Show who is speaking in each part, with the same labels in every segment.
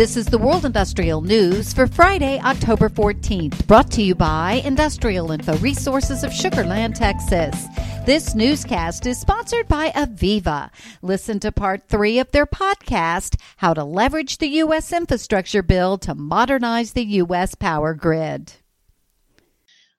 Speaker 1: This is the World Industrial News for Friday, October 14th, brought to you by Industrial Info Resources of Sugar Land, Texas. This newscast is sponsored by AVEVA. Listen to part three of their podcast, How to Leverage the U.S. Infrastructure Bill to Modernize the U.S. Power Grid.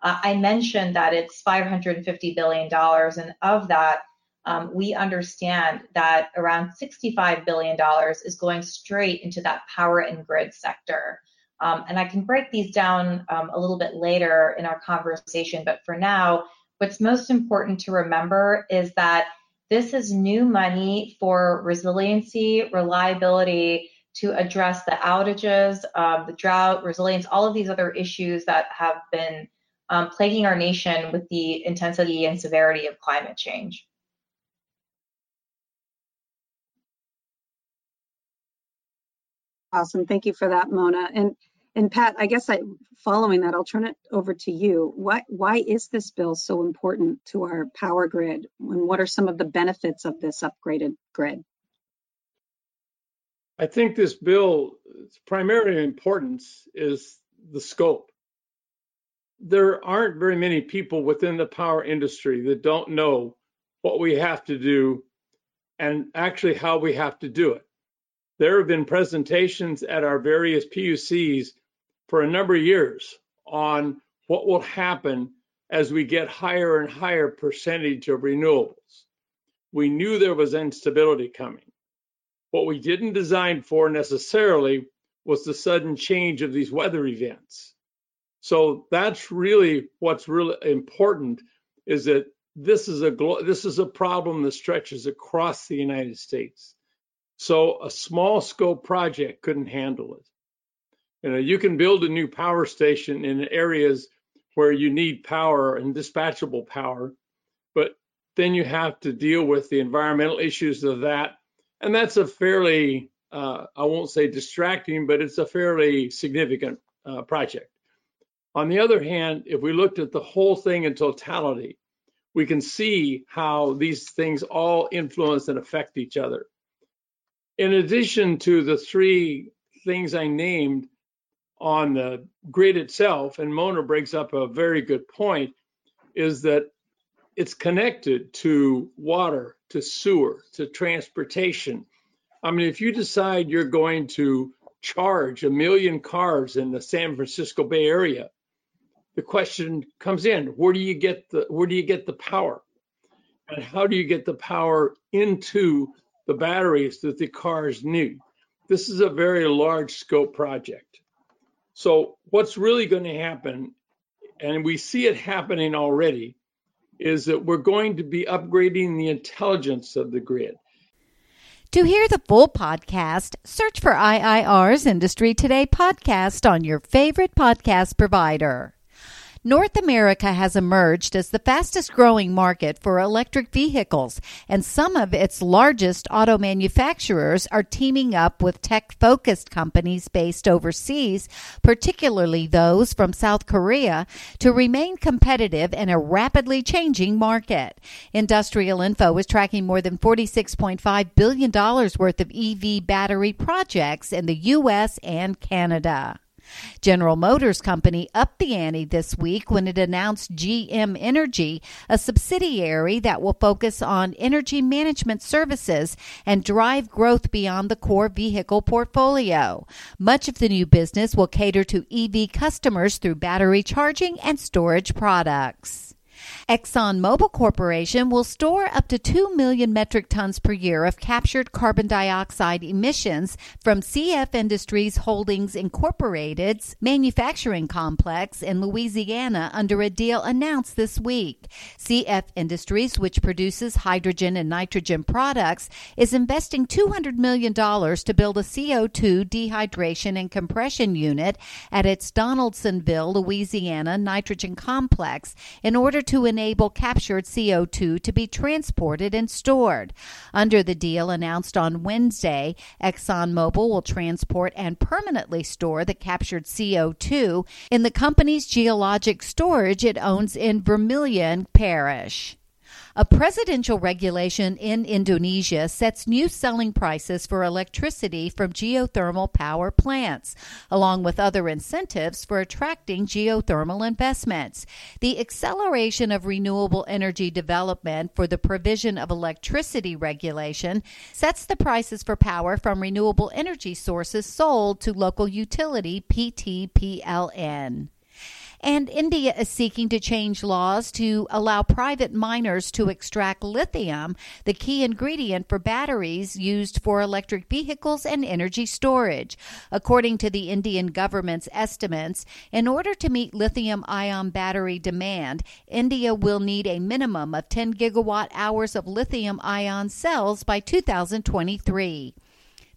Speaker 2: Uh, I mentioned that it's $550 billion, and of that, um, we understand that around $65 billion is going straight into that power and grid sector. Um, and I can break these down um, a little bit later in our conversation, but for now, what's most important to remember is that this is new money for resiliency, reliability to address the outages, um, the drought, resilience, all of these other issues that have been um, plaguing our nation with the intensity and severity of climate change.
Speaker 3: Awesome. Thank you for that, Mona. And and Pat, I guess I following that, I'll turn it over to you. Why why is this bill so important to our power grid? And what are some of the benefits of this upgraded grid?
Speaker 4: I think this bill, its primary importance is the scope. There aren't very many people within the power industry that don't know what we have to do and actually how we have to do it. There have been presentations at our various PUCs for a number of years on what will happen as we get higher and higher percentage of renewables. We knew there was instability coming. What we didn't design for necessarily was the sudden change of these weather events. So that's really what's really important is that this is a this is a problem that stretches across the United States. So a small scope project couldn't handle it. You know, you can build a new power station in areas where you need power and dispatchable power, but then you have to deal with the environmental issues of that. And that's a fairly, uh, I won't say distracting, but it's a fairly significant uh, project. On the other hand, if we looked at the whole thing in totality, we can see how these things all influence and affect each other in addition to the three things I named on the grid itself, and Mona brings up a very good point, is that it's connected to water, to sewer, to transportation. I mean, if you decide you're going to charge a million cars in the San Francisco Bay Area, the question comes in: Where do you get the where do you get the power, and how do you get the power into the batteries that the cars need. This is a very large scope project. So what's really going to happen, and we see it happening already, is that we're going to be upgrading the intelligence of the grid.
Speaker 1: To hear the full podcast, search for IIR's Industry Today podcast on your favorite podcast provider. North America has emerged as the fastest growing market for electric vehicles, and some of its largest auto manufacturers are teaming up with tech focused companies based overseas, particularly those from South Korea, to remain competitive in a rapidly changing market. Industrial Info is tracking more than $46.5 billion worth of EV battery projects in the U.S. and Canada. General Motors Company upped the ante this week when it announced GM Energy, a subsidiary that will focus on energy management services and drive growth beyond the core vehicle portfolio. Much of the new business will cater to EV customers through battery charging and storage products. ExxonMobil Corporation will store up to 2 million metric tons per year of captured carbon dioxide emissions from CF Industries Holdings Incorporated's manufacturing complex in Louisiana under a deal announced this week. CF Industries, which produces hydrogen and nitrogen products, is investing $200 million to build a CO2 dehydration and compression unit at its Donaldsonville, Louisiana nitrogen complex in order to to enable captured CO2 to be transported and stored. Under the deal announced on Wednesday, ExxonMobil will transport and permanently store the captured CO2 in the company's geologic storage it owns in Vermilion Parish. A presidential regulation in Indonesia sets new selling prices for electricity from geothermal power plants, along with other incentives for attracting geothermal investments. The acceleration of renewable energy development for the provision of electricity regulation sets the prices for power from renewable energy sources sold to local utility PTPLN. And India is seeking to change laws to allow private miners to extract lithium, the key ingredient for batteries used for electric vehicles and energy storage. According to the Indian government's estimates, in order to meet lithium ion battery demand, India will need a minimum of 10 gigawatt hours of lithium ion cells by 2023.